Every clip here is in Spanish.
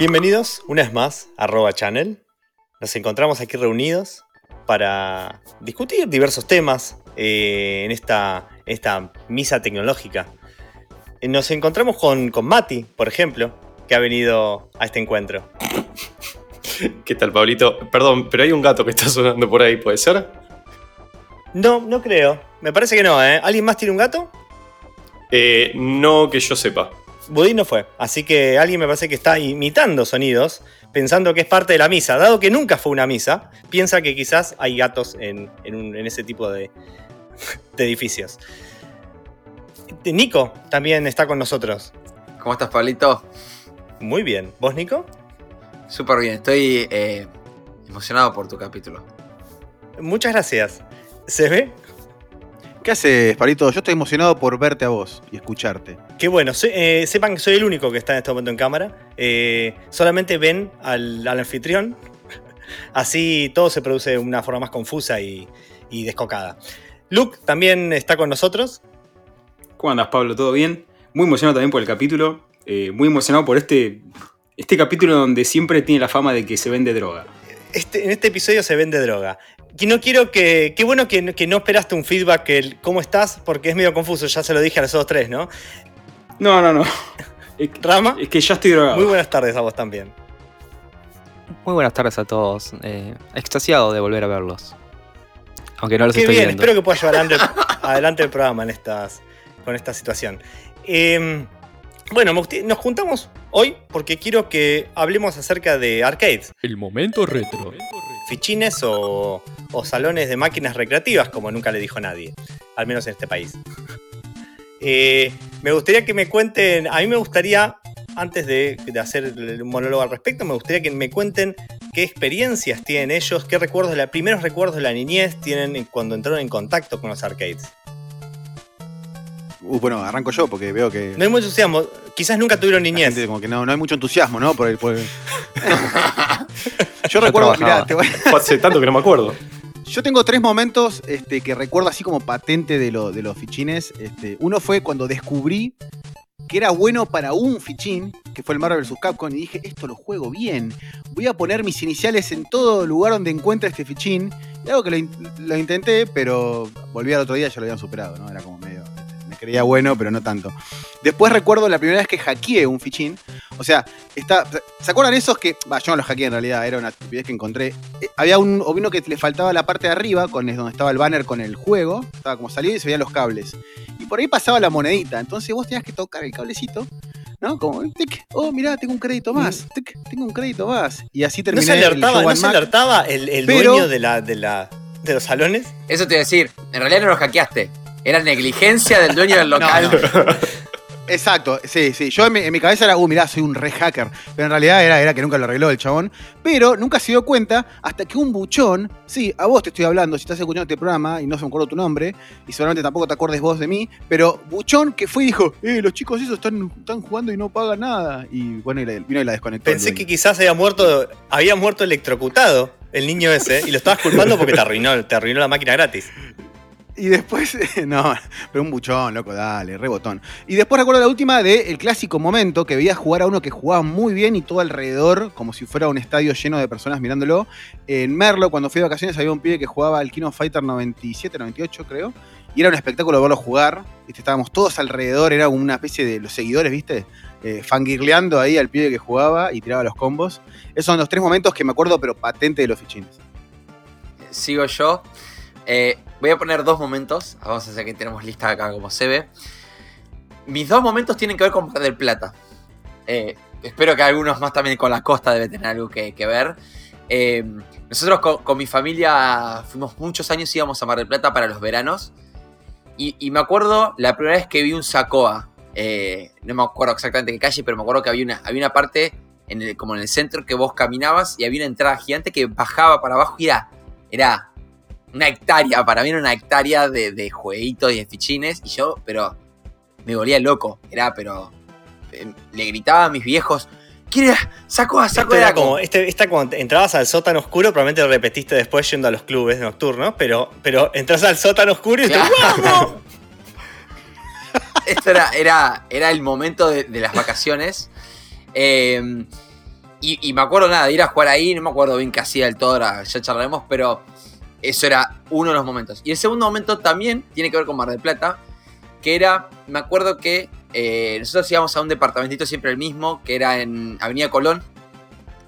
Bienvenidos una vez más a Arroba Channel. Nos encontramos aquí reunidos para discutir diversos temas eh, en esta, esta misa tecnológica. Eh, Nos encontramos con, con Mati, por ejemplo, que ha venido a este encuentro. ¿Qué tal, Pablito? Perdón, pero hay un gato que está sonando por ahí, ¿puede ser? No, no creo. Me parece que no, ¿eh? ¿Alguien más tiene un gato? Eh, no que yo sepa. Budín no fue. Así que alguien me parece que está imitando sonidos, pensando que es parte de la misa. Dado que nunca fue una misa, piensa que quizás hay gatos en, en un- en ese tipo de, de edificios. Eh, Nico también está con nosotros. ¿Cómo estás, Pablito? Muy bien. ¿Vos, Nico? Súper bien, estoy eh, emocionado por tu capítulo. Muchas gracias. ¿Se ve? ¿Qué haces, Palito? Yo estoy emocionado por verte a vos y escucharte. Qué bueno. Soy- eh, sepan que soy el único que está en este momento en cámara. Eh, solamente ven al, al anfitrión. Así todo se produce de una forma más confusa y, y descocada. Luke también está con nosotros. ¿Cómo andas, Pablo? ¿Todo bien? Muy emocionado también por el capítulo. eh, muy emocionado por este, este capítulo donde siempre tiene la fama de que se vende droga. Este, en este episodio se vende droga. Y no quiero que. Qué bueno que, que no esperaste un feedback, que el cómo estás, porque es medio confuso. Ya se lo dije a los otros tres, ¿no? No, no, no. Es, Rama, es que ya estoy drogado. muy buenas tardes a vos también. Muy buenas tardes a todos. Eh, extasiado de volver a verlos. Aunque no los Qué estoy bien, viendo. espero que puedas llevar adelante, adelante el programa en estas, con esta situación. Eh, bueno, nos juntamos hoy porque quiero que hablemos acerca de arcades, El momento retro. Fichines o, salones de máquinas recreativas, como nunca le dijo nadie, al menos en este país. Eh, me gustaría que me cuenten, a mí me gustaría, antes de, de hacer el monólogo al respecto, me gustaría que me cuenten qué experiencias tienen ellos, qué recuerdos, primeros recuerdos de la niñez tienen en- cuando entraron en contacto con los arcades. Uh, bueno, arranco yo porque veo que. No hay mucho entusiasmo, quizás nunca tuvieron niñez. gente como que no, no hay mucho entusiasmo, ¿no? Por el, por el- yo recuerdo, mirá, te voy- hace tanto que no me acuerdo. yo tengo tres momentos este, que recuerdo así como patente de, lo- de los fichines. Este, uno fue cuando descubrí que era bueno para un fichín, que fue el Marvel vs. Capcom, y dije, esto lo juego bien. Voy a poner mis iniciales en todo lugar donde encuentre este fichín. Y algo que lo, in- lo intenté, pero volví al otro día y ya lo habían superado, ¿no? Era como creía bueno, pero no tanto. Después recuerdo la primera vez que hackeé un fichín. O sea, está, ¿se acuerdan esos que.? Yo no los hackeé en realidad, era una estupidez que encontré. Eh, había un, uno que le faltaba la parte de arriba, con es donde estaba el banner con el juego. Estaba como salido y se veían los cables. Y por ahí pasaba la monedita. Entonces vos tenías que tocar el cablecito. ¿No? Como, tic, oh, mirá, tengo un crédito más. tic, tengo un crédito más. Y así ¿No terminé se el alertaba, Show ¿no se alertaba el, el Pero- dueño de, la, de, la, de los salones? Eso te iba a decir, en realidad no lo hackeaste. Era negligencia del dueño del local. Exacto, sí, sí. Yo en mi, en mi cabeza era, uh, mirá, soy un re hacker. Pero en realidad era, era que nunca lo arregló el chabón. Pero nunca se dio cuenta hasta que un buchón, sí, a vos te estoy hablando, si estás escuchando este programa y no se me acuerdo tu nombre, y seguramente tampoco te acuerdes vos de mí, pero buchón que fue y dijo, eh, los chicos esos están, están jugando y no pagan nada. Y bueno, y la- vino y la desconectó. Pensé que quizás había muerto, había muerto electrocutado el niño ese y lo estabas culpando porque te arruinó, te arruinó la máquina gratis. Y después, no, pero un buchón, loco, dale, rebotón. Y después recuerdo la última de el clásico momento que veía jugar a uno que jugaba muy bien y todo alrededor, como si fuera un estadio lleno de personas mirándolo. En Merlo, cuando fui de vacaciones, había un pibe que jugaba al Kino Fighter 97, 98, creo. Y era un espectáculo verlo jugar. ¿viste? Estábamos todos alrededor, era una especie de los seguidores, ¿viste? Eh, fangirleando ahí al pibe que jugaba y tiraba los combos. Esos son los tres momentos que me acuerdo, pero patente de los fichines. Sigo yo. Eh, voy a poner dos momentos. Vamos a hacer que tenemos lista acá como se ve. Mis dos momentos tienen que ver con Mar del Plata. Eh, espero que algunos más también con la costa deben tener algo que, ver. Eh, nosotros con, mi familia fuimos muchos años, íbamos a Mar del Plata para los veranos. Y, me acuerdo la primera vez que vi un Sacoa. no me acuerdo exactamente qué calle, pero me acuerdo que había una, había una parte como en el centro que vos caminabas y había una entrada gigante que bajaba para abajo y era una hectárea. Para mí era una hectárea de, de jueguitos y de fichines. Y yo, pero me volvía loco. Era, pero eh, le gritaba a mis viejos. ¿Quién era? Sacó a sacó era como, este, esta cuando entrabas al sótano oscuro, probablemente lo repetiste después yendo a los clubes nocturnos, pero, pero entras al sótano oscuro y te Claro. ¡Vamos! Esto era, era, era el momento de, de las vacaciones. Eh, Y, y me acuerdo nada de ir a jugar ahí, no me acuerdo bien qué hacía del todo, ahora ya charlaremos, pero eso era uno de los momentos. Y el segundo momento también tiene que ver con Mar del Plata, que era, me acuerdo que eh, nosotros íbamos a un departamentito siempre el mismo, que era en Avenida Colón,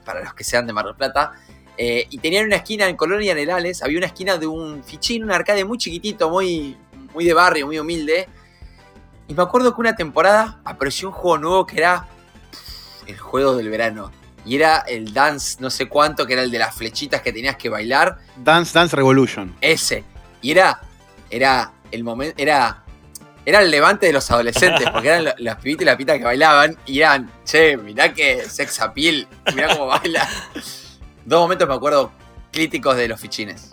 para los que sean de Mar del Plata. eh, y tenían una esquina en Colón y en Anelales, había una esquina de un fichín, un arcade muy chiquitito, muy, muy de barrio, muy humilde. Y me acuerdo que una temporada apareció un juego nuevo que era el juego del verano. Y era el dance no sé cuánto, que era el de las flechitas que tenías que bailar. Dance Dance Revolution. Ese. Y era. Era el momento. Era. Era el levante de los adolescentes, porque eran lo- los pibitos y la pita que bailaban. Y eran, che, mirá que sex appeal. Mirá cómo baila. Dos momentos me acuerdo críticos de los fichines.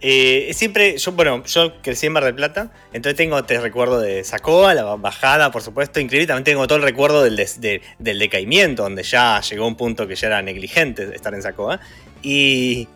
Eh, siempre, yo, bueno, yo crecí en Mar del Plata, entonces tengo te recuerdo de Sacoa, la bajada, por supuesto, increíble. También tengo todo el recuerdo del, des- de- del decaimiento, donde ya llegó un punto que ya era negligente estar en Sacoa. Y,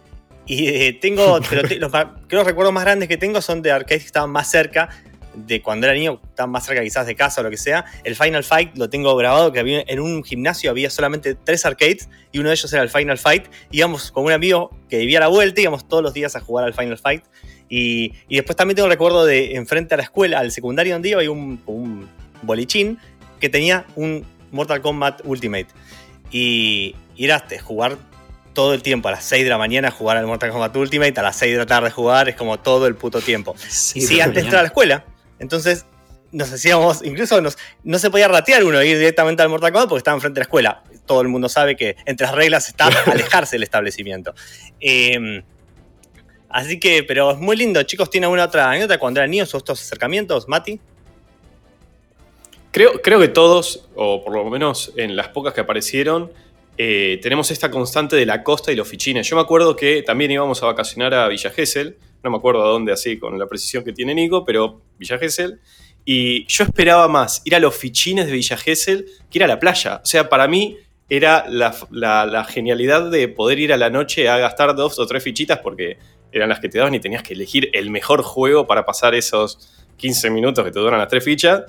y eh, tengo, pero te- los, ma- creo que los recuerdos más grandes que tengo son de arcades que estaban más cerca de cuando era niño, estaban más cerca quizás de casa o lo que sea. El Final Fight lo tengo grabado, que había, en un gimnasio había solamente tres arcades y uno de ellos era el Final Fight. Íbamos con un amigo que vivía a la vuelta, íbamos todos los días a jugar al Final Fight. Y, y después también tengo el recuerdo de enfrente a la escuela, al secundario donde iba, había un, un bolichín que tenía un Mortal Kombat Ultimate. Y, y era este, jugar todo el tiempo, a las 6 de la mañana jugar al Mortal Kombat Ultimate, a las 6 de la tarde jugar, es como todo el puto tiempo. Sí, Sí, antes de entrar a la escuela. Entonces nos hacíamos, incluso nos, no se podía ratear uno, ir directamente al Mortal Kombat porque estaba enfrente de la escuela. Todo el mundo sabe que entre las reglas está alejarse del establecimiento. Eh, así que, pero es muy lindo. Chicos, ¿tienen alguna otra anécdota cuando eran niños o estos acercamientos, Mati? Creo, creo que todos, o por lo menos en las pocas que aparecieron, eh, tenemos esta constante de la costa y los fichines. Yo me acuerdo que también íbamos a vacacionar a Villa Gesell, no me acuerdo a dónde así con la precisión que tiene Nico, pero Villa Gesell. Y yo esperaba más ir a los fichines de Villa Gesell que ir a la playa. O sea, para mí era la, la- la genialidad de poder ir a la noche a gastar dos o tres fichitas porque eran las que te daban y tenías que elegir el mejor juego para pasar esos 15 minutos que te duran las tres fichas.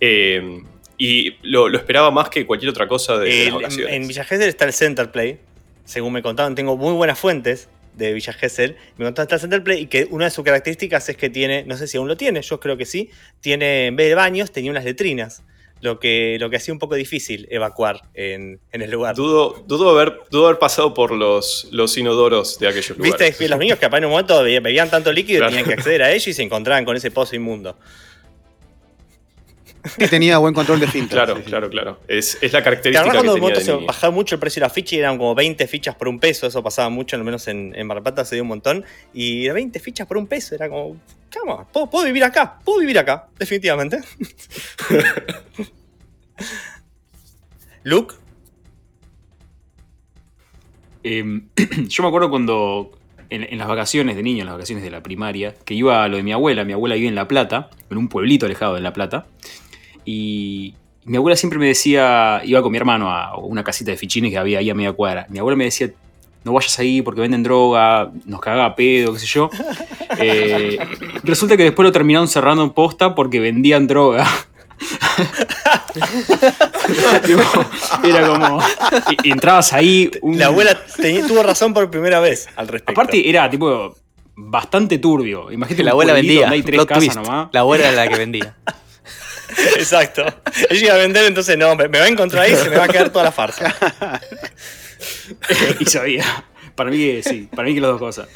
Eh, y lo, lo esperaba más que cualquier otra cosa de, de las en, en Villa Gesell está el Center Play. Según me contaron, tengo muy buenas fuentes de Villa Gesell. Me contaron está el Center Play y que una de sus características es que tiene, no sé si aún lo tiene, yo creo que sí, tiene, en vez de baños, tenía unas letrinas. Lo que, lo que hacía un poco difícil evacuar en, en el lugar. Dudo, dudo, haber, dudo haber pasado por los, los inodoros de aquellos lugares. Viste los niños que capaz en un momento bebían, bebían tanto líquido Claro. y tenían que acceder a ello y se encontraban con ese pozo inmundo. Y tenía buen control de filtro. Claro, sí, sí. claro, claro. Es, es la ¿Te característica que cuando de tenía de se bajaba mucho el precio de la ficha y eran como 20 fichas por un peso? Eso pasaba mucho, al menos en, en Mar del Plata se dio un montón. Y era 20 fichas por un peso, era como, ¿cómo? ¿Puedo, puedo vivir acá? ¿Puedo vivir acá? Definitivamente. Luke, Eh, yo me acuerdo cuando en, en las vacaciones de niño, en las vacaciones de la primaria, que iba a lo de mi abuela. Mi abuela vive en La Plata, en un pueblito alejado de La Plata. Y mi abuela siempre me decía, iba con mi hermano a una casita de fichines que había ahí a media cuadra. Mi abuela me decía, no vayas ahí porque venden droga, nos caga a pedo, qué sé yo. Eh, resulta que después lo terminaron cerrando en posta porque vendían droga. Era como. y- y entrabas ahí. un- la abuela tenía- tuvo razón por primera vez al respecto. Aparte, era tipo. Bastante turbio. Imagínate Que la abuela vendía. donde hay tres casas nomás. La abuela era la que vendía. Exacto. Ella iba a vender, entonces no, me, me va a encontrar ahí y se me va a quedar toda la farsa. y sabía. Para mí que sí, para mí que las dos cosas.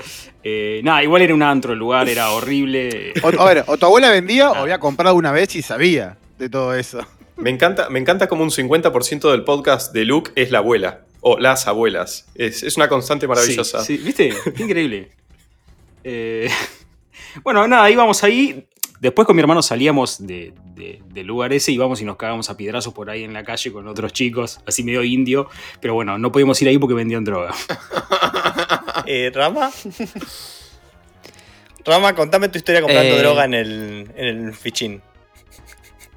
Eh, nada, igual era un antro, el lugar era horrible. O, a ver, o tu abuela vendía Ah. o había comprado una vez y sabía de todo eso. Me encanta, me encanta como un 50% del podcast de Luke es la abuela. O las abuelas. Es, es una constante maravillosa. Sí, sí, ¿viste? Qué increíble. Eh, bueno, nada, íbamos ahí. Después con mi hermano salíamos de- de- del lugar ese, íbamos y nos cagábamos a piedrazos por ahí en la calle con otros chicos, así medio indio. Pero bueno, no podíamos ir ahí porque vendían droga. Eh, Rama. Rama, contame tu historia comprando Eh. droga en el, en el fichín.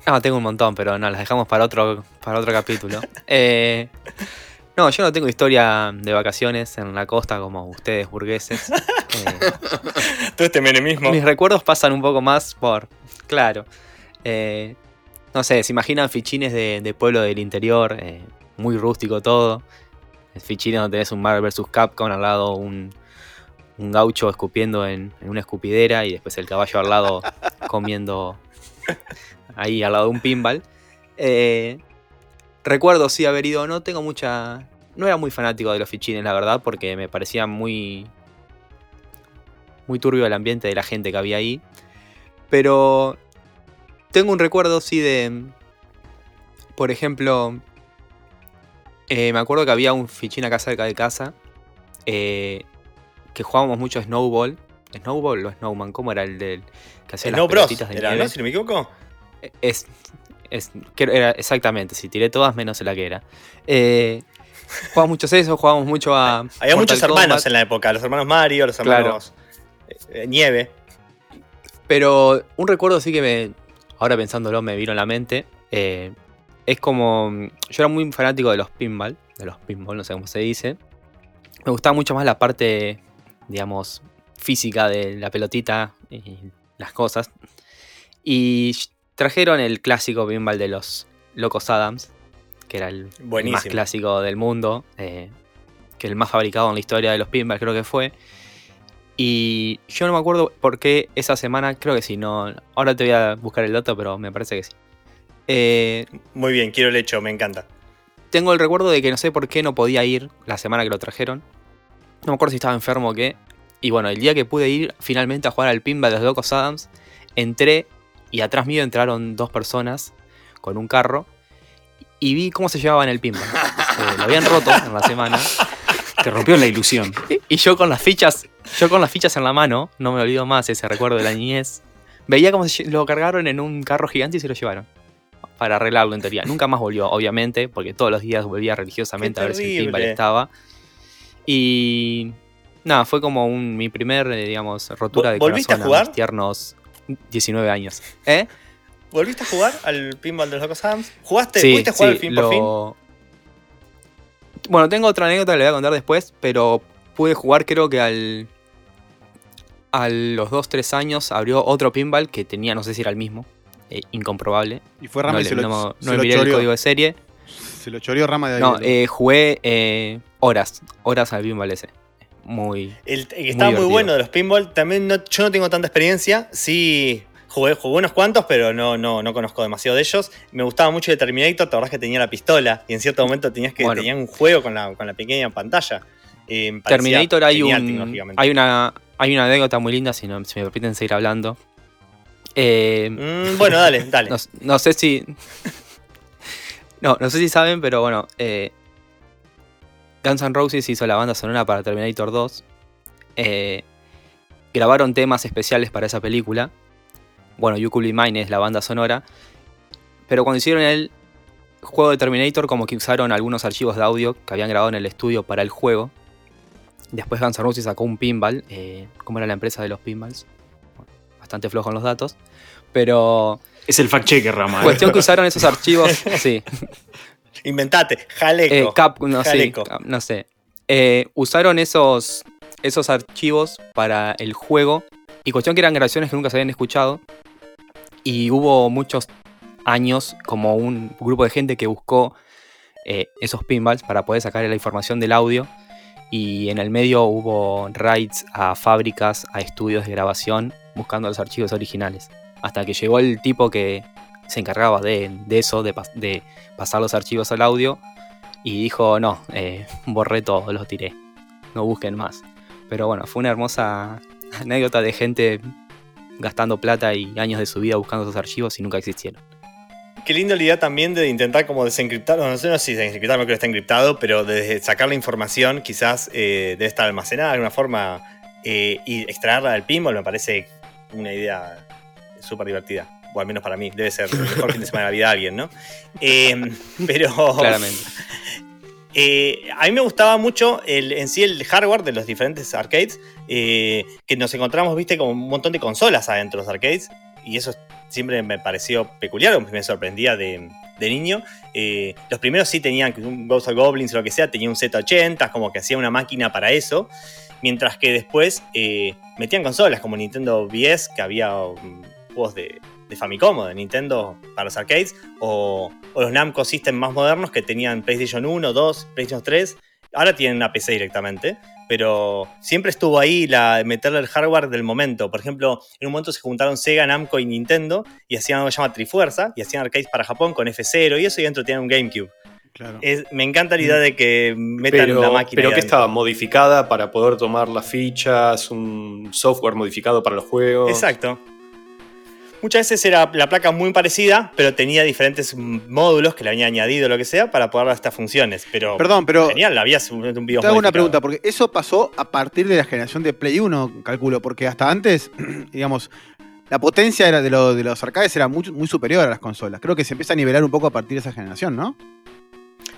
No, tengo un montón, pero no, las dejamos para otro, para otro capítulo. Eh, no, yo no tengo historia de vacaciones en la costa como ustedes, burgueses. Eh, Todo este menemismo. mis recuerdos pasan un poco más por. Claro. eh, no sé, se imaginan fichines de, de pueblo del interior, eh, muy rústico todo. fichines donde tenés un Marvel vs. Capcom, al lado un, un gaucho escupiendo en, en una escupidera y después el caballo al lado comiendo ahí al lado de un pinball. Eh, recuerdo sí haber ido, no tengo mucha... No era muy fanático de los fichines, la verdad, porque me parecía muy... Muy turbio el ambiente de la gente que había ahí. Pero tengo un recuerdo sí de... Por ejemplo, eh, me acuerdo que había un fichín acá cerca de casa. eh, que jugábamos mucho Snowball. ¿Snowball o Snowman? ¿Cómo era el del que hacía las Snow Bros. pelotitas de Era, nieve? ¿no? Si no me equivoco. Es, es, que era exactamente, sí, tiré todas menos la que era. Eh, jugábamos muchos eso, jugábamos mucho a. Había Mortal muchos hermanos Kombat, en la época. Los hermanos Mario, los hermanos eh, eh, Nieve. Pero un recuerdo sí que me. Ahora pensándolo, me vino a la mente. eh, es como. Yo era muy fanático de los pinball. De los pinball, no sé cómo se dice. Me gustaba mucho más la parte, digamos, física de la pelotita y las cosas. Y trajeron el clásico pinball de los Locos Adams, que era el, más clásico del mundo, eh, que el más fabricado en la historia de los pinballs creo que fue. Y yo no me acuerdo por qué esa semana, creo que sí, no. Ahora te voy a buscar el dato, pero me parece que sí. Eh, Muy bien, quiero el hecho, me encanta. tengo el recuerdo de que no sé por qué no podía ir la semana que lo trajeron. No me acuerdo si estaba enfermo o qué. Y bueno, el día que pude ir finalmente a jugar al pinball de los Locos Adams, entré y atrás mío entraron dos personas con un carro y vi cómo se llevaban el pinball. Eh, lo habían roto en la semana Te rompió la ilusión. y yo con las fichas, yo con las fichas en la mano, no me olvido más ese recuerdo de la niñez. Veía cómo se lo cargaron en un carro gigante y se lo llevaron. Para arreglarlo en teoría. Nunca más volvió, obviamente, porque todos los días volvía religiosamente a ver si el pinball estaba. Y. Nada, fue como un, mi primer, eh, digamos, rotura de ¿Volviste a corazón jugar? mis tiernos 19 años. ¿Eh? ¿Volviste a jugar al pinball de los Locos Adams? ¿Jugaste? Sí, ¿Pudiste jugar sí, al fin por fin? Bueno, tengo otra anécdota que le voy a contar después, pero pude jugar creo que al... A los 2-3 años abrió otro pinball que tenía, no sé si era el mismo, eh, incomprobable. Y fue No, Rama y le- se lo, no, se no lo miré el código de serie. Se lo choreó Rama de ahí. No, eh, jugué eh, horas, horas al pinball ese. Muy... El, el que estaba muy, bueno de los pinball, también no- yo no tengo tanta experiencia. Sí, jugué, jugué unos cuantos, pero no, no, no conozco demasiado de ellos. Me gustaba mucho el Terminator, te acordás que tenía la pistola y en cierto momento tenías que Bueno. tenían un juego con la, con la pequeña pantalla. Eh, Terminator hay un hay una hay una anécdota muy linda si, no, si me permiten seguir hablando. Eh, Mm, bueno, dale, dale. No, no sé si. No, no sé si saben, pero bueno. eh, Guns N' Roses hizo la banda sonora para Terminator 2. eh, grabaron temas especiales para esa película. Bueno, You Could Be Mine es la banda sonora. Pero cuando hicieron el juego de Terminator, como que usaron algunos archivos de audio que habían grabado en el estudio para el juego. Después Guns N' Roses sacó un pinball. eh, ¿Cómo era la empresa de los pinballs? Bueno, bastante flojo en los datos. Pero Es el fact checker, Rama. ¿eh? Cuestión que usaron esos archivos. Sí. Inventate, jaleco. Eh, Cap, no, sí, Jaleco. Cap- no sé. Eh, usaron esos, esos archivos para el juego. Y cuestión que eran grabaciones que nunca se habían escuchado. Y hubo muchos años como un grupo de gente que buscó eh, esos pinballs para poder sacar la información del audio. Y en el medio hubo raids a fábricas, a estudios de grabación, buscando los archivos originales. Hasta que llegó el tipo que se encargaba de, de eso, de, pas- de pasar los archivos al audio, y dijo, no, eh, borré todo, los tiré, no busquen más. Pero bueno, fue una hermosa anécdota de gente gastando plata y años de su vida buscando esos archivos y nunca existieron. Qué linda la idea también de intentar como desencriptar, no sé no sé si desencriptar, no creo que está encriptado, pero de sacar la información quizás eh, debe estar almacenada de alguna forma eh, y extraerla del pinball me parece una idea súper divertida. O al menos para mí, debe ser el mejor fin de semana de la vida de alguien, ¿no? Eh, pero Claramente. eh, a mí me gustaba mucho el, en sí el hardware de los diferentes arcades, eh, que nos encontramos, viste, como un montón de consolas adentro de los arcades, y eso siempre me pareció peculiar, me sorprendía de, de niño. Eh, los primeros sí tenían un Ghost of Goblins o lo que sea, tenía un Z80, como que hacía una máquina para eso, mientras que después metían consolas como Nintendo DS, que había um, juegos de, de Famicom o de Nintendo para los arcades, o, o los Namco System más modernos que tenían PlayStation 1, 2, PlayStation 3, Ahora tienen una PC directamente, pero siempre estuvo ahí la meterle el hardware del momento. Por ejemplo, en un momento se juntaron Sega, Namco y Nintendo y hacían algo que se llama Trifuerza y hacían arcades para Japón con F0 y eso y dentro tenían un GameCube. Claro. Es- me encanta la idea de que metan Pero, la máquina. pero que estaba modificada para poder tomar las fichas, un software modificado para los juegos. Exacto. Muchas veces era la placa muy parecida, pero tenía diferentes módulos que le habían añadido lo que sea para poder dar estas funciones. Pero Perdón, pero genial, había un, video te hago una pregunta, porque eso pasó a partir de la generación de Play 1, calculo, porque hasta antes, digamos, la potencia era de, lo- de los arcades era muy, muy superior a las consolas. Creo que se empieza a nivelar un poco a partir de esa generación, ¿no?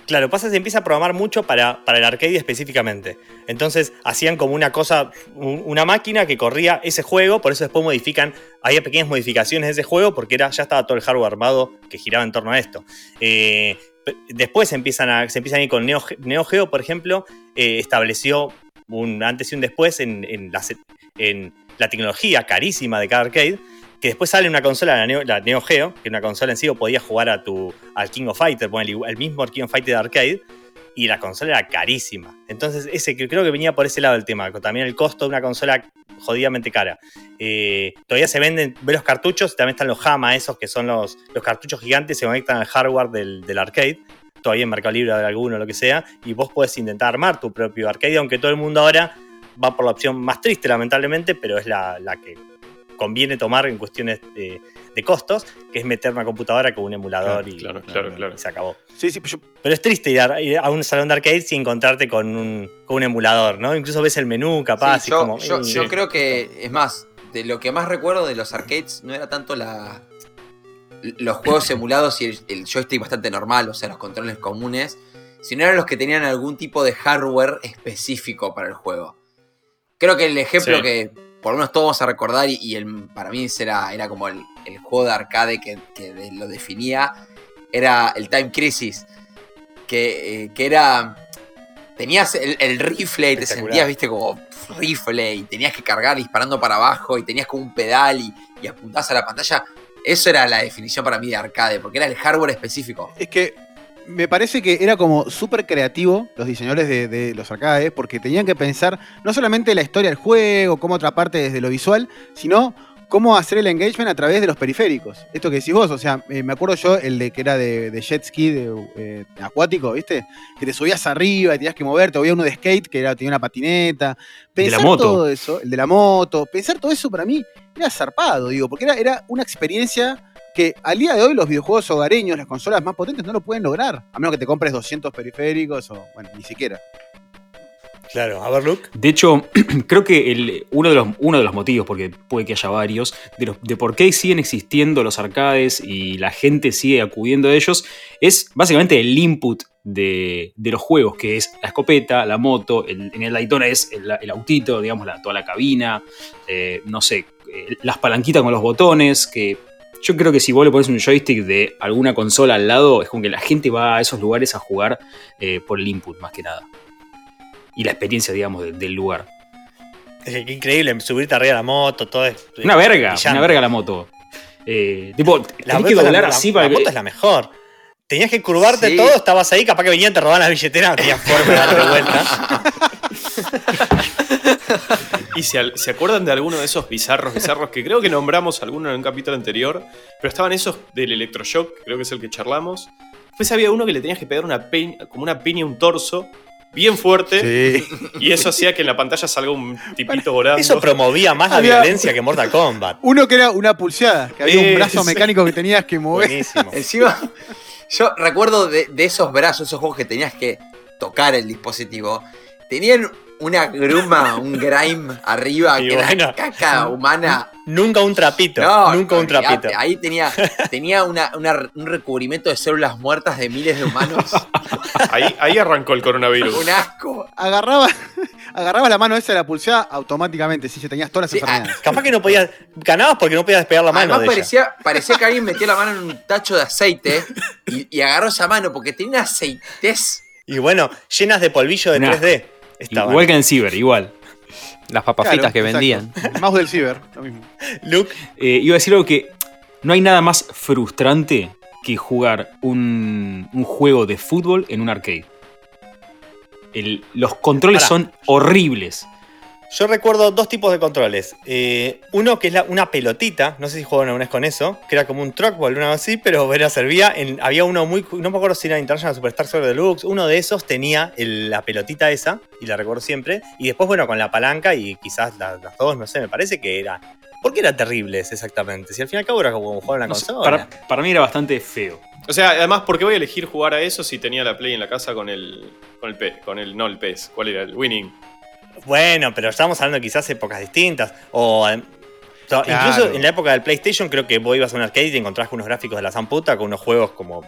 Claro, pasa se empieza a programar mucho para, para el arcade específicamente. Entonces hacían como una cosa, un- una máquina que corría ese juego, por eso después modifican, había pequeñas modificaciones de ese juego porque era, ya estaba todo el hardware armado que giraba en torno a esto. Eh, después empiezan a, se empiezan a ir con Neo, Ge- Neo Geo, por ejemplo, eh, estableció un antes y un después en, en la, en la tecnología carísima de cada arcade. Que después sale una consola, la Neo, la Geo, que una consola en sí podías jugar a tu, al King of Fighters, ponele, el mismo King of Fighters de arcade, y la consola era carísima. Entonces, ese creo que venía por ese lado del tema, también el costo de una consola jodidamente cara. Eh, todavía se venden, ve los cartuchos, también están los Hama, esos que son los, los cartuchos gigantes, se conectan al hardware del, del arcade. Todavía en Mercado Libre de alguno, lo que sea, y vos podés intentar armar tu propio arcade, aunque todo el mundo ahora va por la opción más triste, lamentablemente, pero es la, la que conviene tomar en cuestiones de, de costos, que es meter una computadora con un emulador Claro, y, claro, claro, claro. y se acabó. Sí, sí, yo- Pero es triste ir a, ir a un salón de arcade sin encontrarte con un, con un emulador, ¿no? Incluso ves el menú capaz Sí, y yo, como. yo- yo creo que, es más, de lo que más recuerdo de los arcades no era tanto la los juegos emulados y el, el joystick bastante normal, o sea, los controles comunes, sino eran los que tenían algún tipo de hardware específico para el juego. Creo que el ejemplo Sí. que por lo menos todos vamos a recordar y, y el, para mí era, era como el, el juego de arcade que, que de- lo definía, era el Time Crisis, que, eh, que era... Tenías el, el rifle y te sentías, viste, como rifle y tenías que cargar disparando para abajo y tenías como un pedal y, y apuntás a la pantalla. Eso era la definición para mí de arcade, porque era el hardware específico. Es que me parece que era como súper creativo los diseñadores de, de los arcades, porque tenían que pensar no solamente la historia del juego, cómo otra parte desde lo visual, sino cómo hacer el engagement a través de los periféricos. Esto que decís vos, o sea, eh, me acuerdo yo el de que era de, de jet ski, de, eh, acuático, ¿viste? Que te subías arriba y tenías que moverte, había uno de skate que era, tenía una patineta. de la Pensar moto. todo eso, el de la moto, pensar todo eso para mí era zarpado, digo, porque era, era una experiencia que al día de hoy los videojuegos hogareños, las consolas más potentes, no lo pueden lograr. A menos que te compres 200 periféricos o, bueno, ni siquiera. Claro, a ver, Luke. De hecho, creo que el- uno, de los, uno de los motivos, porque puede que haya varios, de, los- de por qué siguen existiendo los arcades y la gente sigue acudiendo a ellos, es básicamente el input de, de los juegos, que es la escopeta, la moto, el- en el Daytona es el, el autito, digamos, la, toda la cabina, eh, no sé, eh, las palanquitas con los botones, que yo creo que si vos le pones un joystick de alguna consola al lado, es como que la gente va a esos lugares a jugar eh, por el input, más que nada. Y la experiencia, digamos, de- del lugar. Es increíble, subirte arriba de la moto, todo es. Una verga, brillante. una verga la moto. Eh, tipo, La, tenés moto que es la- doblar la- así la para que. moto es la mejor. Tenías que curvarte Sí. todo, estabas ahí, capaz que venían, te robaban las billeteras, no tenías forma de darte vuelta. ¿Y se, se acuerdan de alguno de esos bizarros, bizarros que creo que nombramos alguno en un capítulo anterior? Pero estaban esos del electroshock, creo que es el que charlamos. Después había uno que le tenías que pegar una peña, como una piña a un torso, bien fuerte, Sí. y eso hacía que en la pantalla salga un tipito volando. Eso promovía más la Había- violencia que Mortal Kombat. Uno que era una pulseada, que había un brazo mecánico que tenías que mover. Buenísimo. Encima, yo recuerdo de, de esos brazos, esos juegos que tenías que tocar el dispositivo. Tenían una gruma, un grime arriba, Y que bueno. era caca humana. Nunca un trapito. No, nunca un trapito. Ahí tenía, tenía una- una- un recubrimiento de células muertas de miles de humanos. Ahí, ahí arrancó el coronavirus. un asco. Agarraba, agarraba la mano esa de la pulseada automáticamente, si se tenías todas las Sí, enfermedades. Capaz que no podías. Ganabas porque no podías despegar la mano. Además de ella. parecía, parecía que alguien metió la mano en un tacho de aceite y, y agarró esa mano porque tenía una aceitez. Y bueno, llenas de polvillo de Nah. 3D. Estaban. Igual que en Ciber, igual. Las papas fritas que vendían. El mouse del ciber, lo mismo. Luke, Eh, iba a decir algo que no hay nada más frustrante que jugar un, un juego de fútbol en un arcade. el- los controles Pará. son horribles. Yo recuerdo dos tipos de controles. Eh, uno que es la- una pelotita, no sé si jugaron alguna vez con eso, que era como un trackball, una cosa así, pero era, servía. En, había uno muy. No me acuerdo si era International Superstar Soccer Deluxe. Uno de esos tenía el- la pelotita esa, y la recuerdo siempre. Y después, bueno, con la palanca y quizás la- las dos, no sé, me parece que era. ¿Por qué eran terribles exactamente? Si al fin y al cabo era como jugar una No sé, consola. para, para mí era bastante feo. O sea, además, ¿por qué voy a elegir jugar a eso si tenía la Play en la casa con el. con el P, con el. no el PES? ¿Cuál era? El Winning. Bueno, pero estamos hablando quizás épocas distintas. O. eh, so- Claro. Incluso en la época del PlayStation, creo que vos ibas a un arcade y te encontrás con unos gráficos de la zamputa, con unos juegos como.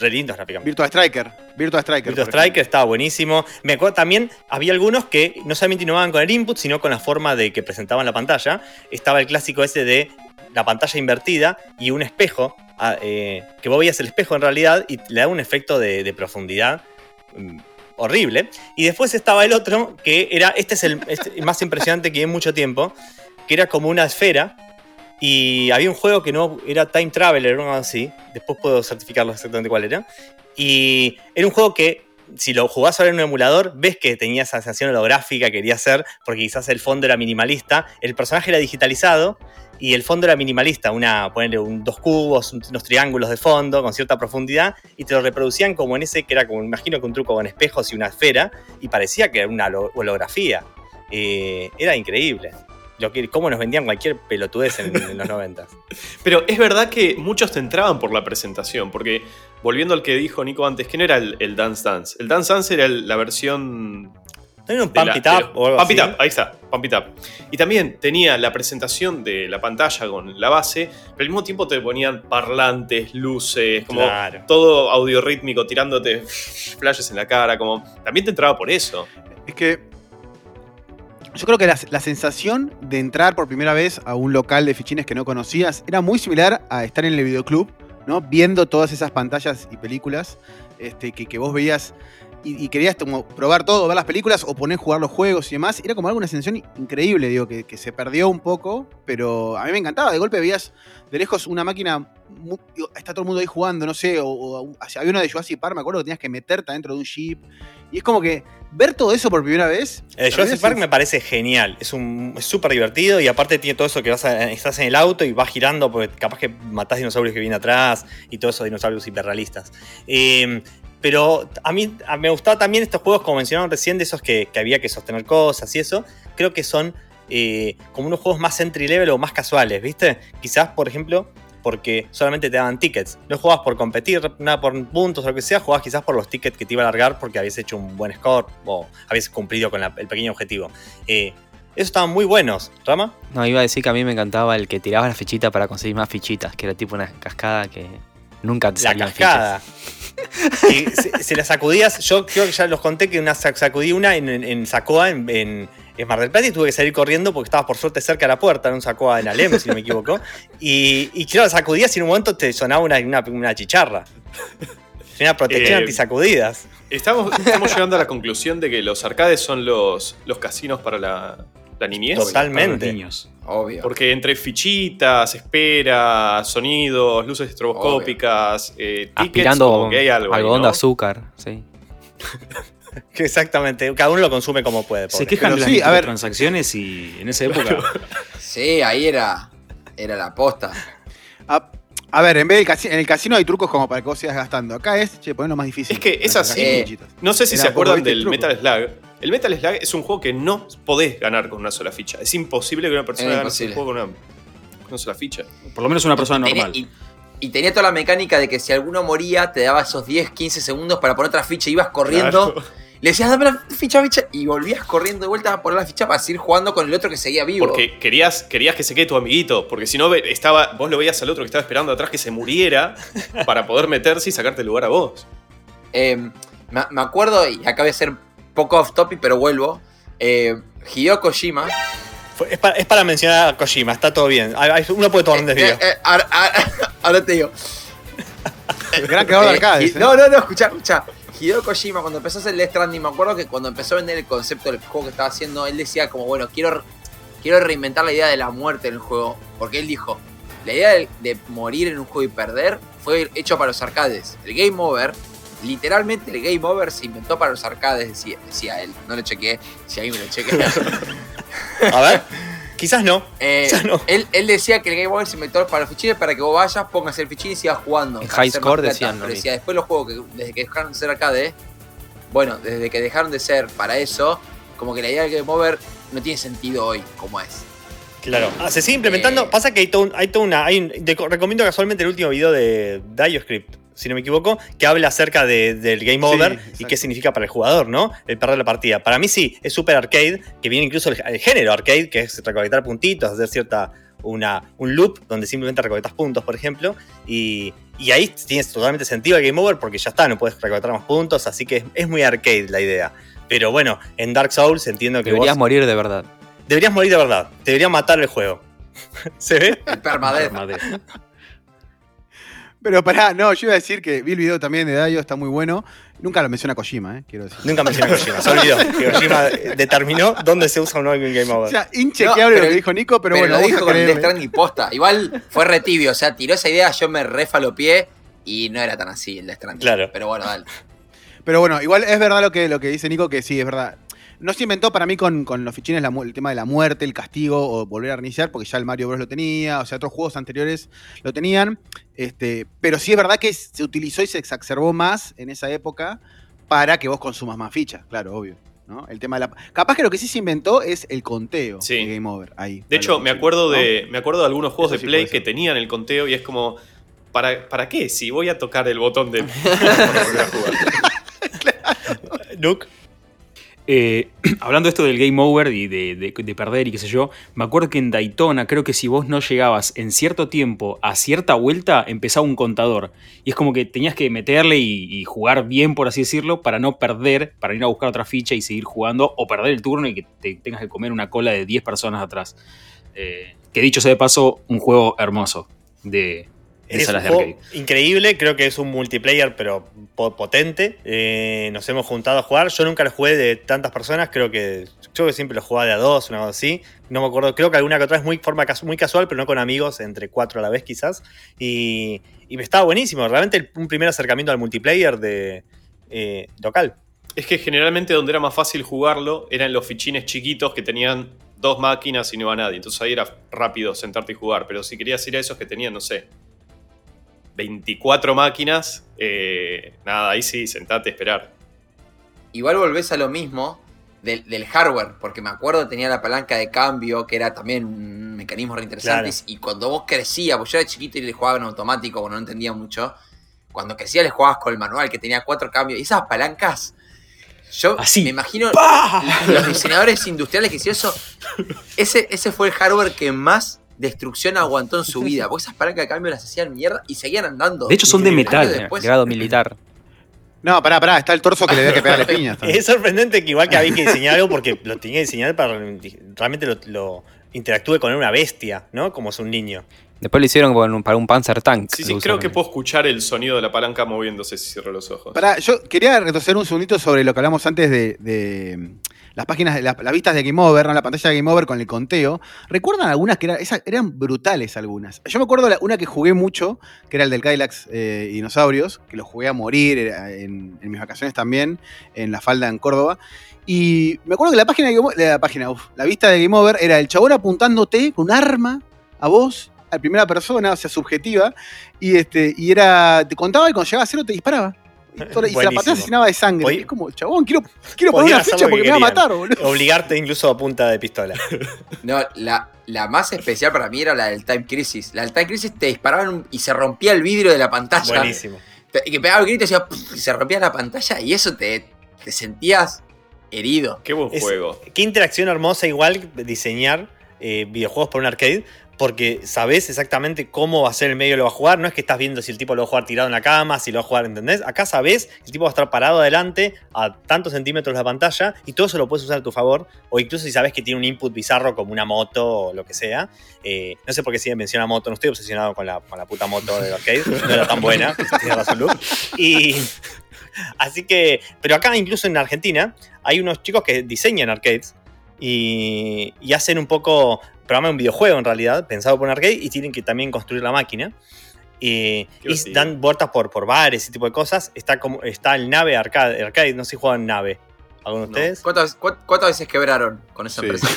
re lindos gráficamente. Virtua Striker. Virtua Striker. Virtua Striker ejemplo. estaba buenísimo. Me acuerdo también, había algunos que no solamente innovaban con el input, sino con la forma de que presentaban la pantalla. Estaba el clásico ese de la pantalla invertida y un espejo, ah, eh, que vos veías el espejo en realidad y le da un efecto de, de profundidad mm, horrible. Y después estaba el otro, que era, este es el, este- el más impresionante que vi en mucho tiempo, que era como una esfera. Y había un juego que no era Time Traveler o algo así. Después puedo certificarlo exactamente cuál era. Y era un juego que, si lo jugás ahora en un emulador, ves que tenía esa sensación holográfica que quería hacer, porque quizás el fondo era minimalista. El personaje era digitalizado y el fondo era minimalista. Una, ponerle un, dos cubos, un- unos triángulos de fondo con cierta profundidad. Y te lo reproducían como en ese que era como, imagino que un truco con espejos y una esfera. Y parecía que era una holo- holografía. Eh, era increíble. Lo que, cómo nos vendían cualquier pelotudez en, en los 90. Pero es verdad que muchos te entraban por la presentación, porque volviendo al que dijo Nico antes, que no era el, el Dance Dance. El Dance Dance era el- la versión. ¿No era un Pump la- It Up o algo Pump It así? Up, ahí está, Pump It Up. Y también tenía la presentación de la pantalla con la base, pero al mismo tiempo te ponían parlantes, luces, como Claro. todo audio rítmico tirándote flashes en la cara, como también te entraba por eso. Es que. Yo creo que la, sensación de entrar por primera vez a un local de fichines que no conocías era muy similar a estar en el videoclub, ¿no? Viendo todas esas pantallas y películas este, que, que vos veías y, querías como probar todo, ver las películas o poner jugar los juegos y demás. Era como algo, una sensación increíble, digo, que, que se perdió un poco, pero a mí me encantaba. De golpe veías de lejos una máquina, está todo el mundo ahí jugando, no sé, o, o había uno de Jurassic Park, me acuerdo que tenías que meterte adentro de un jeep. Y es como que ver todo eso por primera vez. El para Jurassic Park es- me parece genial. Es un es súper divertido y aparte tiene todo eso que vas a- estás en el auto y vas girando porque capaz que matás dinosaurios que vienen atrás y todos esos dinosaurios hiperrealistas. Eh, pero a mí me gustaba también estos juegos, como mencionaron recién, de esos que, que había que sostener cosas y eso. Creo que son eh, como unos juegos más entry level o más casuales, ¿viste? Quizás, por ejemplo, porque solamente te daban tickets. No jugabas por competir, nada por puntos o lo que sea, jugabas quizás por los tickets que te iba a largar porque habías hecho un buen score o habías cumplido con la- el pequeño objetivo. Eh, esos estaban muy buenos. ¿Rama? No, iba a decir que a mí me encantaba el que tirabas la fichita para conseguir más fichitas, que era tipo una cascada que nunca te La cascada. Y se, se la sacudías, yo creo que ya los conté que una sac- sacudí una en, en- en Sacoa, en, en- en Mar del Plata, y tuve que salir corriendo porque estabas por suerte cerca de la puerta, en un Sacoa en Alem, si no me equivoco. Y, y claro, sacudías y en un momento te sonaba una, una, una chicharra. Una protección Eh, antisacudidas. Estamos, estamos llegando a la conclusión de que los arcades son los, los casinos para la, la niñez. Total. Para los Totalmente. niños. Obvio. Porque entre fichitas, espera, sonidos, luces estroboscópicas, eh, tickets, Aspirando como que hay algo. ahí, algodón ¿no? de azúcar, sí. Exactamente, cada uno lo consume como puede. Se quejan Pero de las sí, a ver. transacciones y en esa época. Sí, ahí era, era la posta. A, a ver, en vez del casi- en el casino hay trucos como para que vos sigas gastando. Acá es, che, ponelo más difícil. Es que es así. Eh. No sé si Era se un acuerdan ¿viste, el del truco? Metal Slug. El Metal Slug es un juego que no podés ganar con una sola ficha. Es imposible que una persona gane imposible. juego con una, con una sola ficha. Por lo menos una persona normal. y, y tenía toda la mecánica de que si alguno moría, te daba esos 10, 15 segundos para poner otra ficha. Ibas corriendo, Claro. le decías, dame la ficha, ficha, y volvías corriendo de vuelta a poner la ficha para seguir jugando con el otro que seguía vivo. Porque querías, querías que se quede tu amiguito. Porque si no, estaba, vos lo veías al otro que estaba esperando atrás que se muriera para poder meterse y sacarte el lugar a vos. Eh, me, me acuerdo, y acá voy a ser poco off topic, pero vuelvo. Eh, Hideo Kojima. Es para, es para mencionar a Kojima, está todo bien. Uno puede tomar un desvío. Eh, eh, ahora, ahora- ahora te digo. Gran creador de Eh, arcades. ¿eh? No, no, no, escucha, escucha. Hideo Kojima, cuando empezó a hacer Death Stranding, me acuerdo que cuando empezó a vender el concepto del juego que estaba haciendo, él decía como, bueno, quiero, quiero reinventar la idea de la muerte en el juego. Porque él dijo, la idea de, de morir en un juego y perder fue hecho para los arcades. El game over literalmente el Game Over se inventó para los arcades, decía, decía él. No lo chequeé, si ahí me lo chequeé. A ver, quizás no. Eh, Quizás no. él, él decía que el Game Over se inventó para los fichines para que vos vayas, pongas el fichín y sigas jugando. En High Score decían mismo. decía, después los juegos que desde que dejaron de ser arcade, bueno, desde que dejaron de ser para eso, como que la idea del Game Over no tiene sentido hoy como es. Claro. Ah, se sigue implementando. Eh. Pasa que hay todo un- hay toda una. hay un- te co- recomiendo casualmente el último video de DioScript, si no me equivoco, que habla acerca de- del Game Sí, Over y qué significa para el jugador, ¿no? El perder la partida. Para mí sí, es super arcade, que viene incluso el, el género arcade, que es recolectar puntitos, hacer cierta. Una, un loop donde simplemente recolectas puntos, por ejemplo. Y, y ahí tiene totalmente sentido el Game Over porque ya está, no puedes recolectar más puntos, así que es, es muy arcade la idea. Pero bueno, en Dark Souls entiendo que Deberías vos morir de verdad. deberías morir de verdad. Te debería matar el juego. ¿Se ve? El permadeath. Permadeath. Pero pará, no, yo iba a decir que vi el video también de Dayo, está muy bueno. Nunca lo menciona Kojima, ¿eh? Quiero decir. Nunca mencioné a Kojima. Se olvidó Kojima determinó dónde se usa o no el Game O Over. sea, inchequeable No, lo que dijo Nico, pero, Pero, bueno, lo dijo con el. Stranding posta. Igual fue re tibio, o sea, tiró esa idea, yo me refalopié y no era tan así el de Stranding. Claro. Pero bueno, dale. Pero bueno, igual es verdad lo que, lo que dice Nico, que sí, es verdad. No se inventó para mí con, con los fichines la el tema de la muerte, el castigo o volver a reiniciar, porque ya el Mario Bros. lo tenía, o sea, otros juegos anteriores lo tenían. Este, pero sí es verdad que se utilizó y se exacerbó más en esa época para que vos consumas más fichas, claro, obvio. ¿no? El tema de la. Capaz que lo que sí se inventó es el conteo Sí. de Game Over. Ahí. De hecho, me acuerdo, de, me acuerdo de algunos juegos Eso de sí Play que tenían el conteo y es como, ¿para, ¿para qué? Si voy a tocar el botón de... Nuke. Eh, hablando esto del game over y de, de- de perder y qué sé yo, me acuerdo que en Daytona creo que si vos no llegabas en cierto tiempo a cierta vuelta, empezaba un contador. Y es como que tenías que meterle y, jugar bien, por así decirlo, para no perder, para ir a buscar otra ficha y seguir jugando, o perder el turno y que te tengas que comer una cola de 10 personas atrás. Eh, que dicho sea de paso, un juego hermoso de Es un juego increíble, creo que es un multiplayer, pero po- potente. Eh, nos hemos juntado a jugar. Yo nunca lo jugué de tantas personas, creo que que siempre lo jugaba de a dos, una cosa así. No me acuerdo, creo que alguna que otra vez muy forma muy casual, pero no con amigos, entre cuatro a la vez quizás. Y, y me estaba buenísimo, realmente un primer acercamiento al multiplayer de eh, local. Es que generalmente donde era más fácil jugarlo eran los fichines chiquitos que tenían dos máquinas y no iba nadie. Entonces ahí era rápido sentarte y jugar. Pero si querías ir a esos que tenían, no sé, 24 máquinas, eh, nada, ahí sí, sentate a esperar. Igual volvés a lo mismo del, del hardware, porque me acuerdo tenía la palanca de cambio, que era también un mecanismo reinteresante. Claro. Y cuando vos crecías, pues yo era chiquito y le jugaba en automático, bueno, no entendía mucho. Cuando crecía le jugabas con el manual, que tenía cuatro cambios. Y esas palancas, yo Así. me imagino los diseñadores industriales que hicieron eso. Ese, ese fue el hardware que más destrucción aguantó en su vida. Porque esas palancas de cambio las hacían mierda y seguían andando. De hecho, son de metal. después. grado militar. No, pará, pará, está el torso que le debe que pegarle piñas. también. Es sorprendente que igual que había que diseñar algo porque lo tenía que diseñar para realmente lo, lo interactúe con una bestia, ¿no? Como es un niño. Después lo hicieron con un- para un Panzer Tank. Sí, sí, creo que puedo escuchar el sonido de la palanca moviéndose si cierro los ojos. Pará, yo quería retroceder un segundito sobre lo que hablamos antes de, de, las páginas, de la- las vistas de Game Over, ¿no? la pantalla de Game Over con el conteo. ¿Recuerdan algunas que esas, eran brutales algunas? Yo me acuerdo la- una que jugué mucho, que era el del Cadillacs eh, Dinosaurios, que lo jugué a morir era en, en mis vacaciones también, en la falda en Córdoba. Y me acuerdo que la página de Game Over- la página, uf, la vista de Game Over era el chabón apuntándote con un arma a vos, a primera persona, o sea, subjetiva, y este, y era, te contaba y cuando llegaba a cero te disparaba. Y, toda- y se la pantalla se llenaba de sangre. Hoy- es como, chabón, quiero, quiero poner una ficha porque me va a matar, boludo. Obligarte incluso a punta de pistola. No, la, la más especial para mí era la del Time Crisis. La del Time Crisis te disparaban y se rompía el vidrio de la pantalla. Buenísimo. Te- Y que pegaba el grito y, y se rompía la pantalla y eso te, te sentías herido. Qué buen Es- juego. Qué interacción hermosa igual diseñar eh, videojuegos para un arcade. Porque sabes exactamente cómo va a ser el medio que lo va a jugar. No es que estás viendo si el tipo lo va a jugar tirado en la cama, si lo va a jugar, ¿entendés? Acá sabes que el tipo va a estar parado adelante a tantos centímetros de la pantalla y todo eso lo puedes usar a tu favor. O incluso si sabes que tiene un input bizarro como una moto o lo que sea. Eh, no sé por qué sigue menciona moto, no estoy obsesionado con la, con la puta moto del arcade. No era tan buena, tiene razón Luke. Y. Así que. Pero acá, incluso en Argentina, hay unos chicos que diseñan arcades y, y hacen un poco, programan un videojuego en realidad, pensado por un arcade, y tienen que también construir la máquina. Y, y dan vueltas por, por bares, ese tipo de cosas. Está como está el nave arcade, arcade no sé si juegan nave. ¿Alguno de No. ustedes? ¿Cuántas, cuá- cuántas veces quebraron con esa Sí. empresa?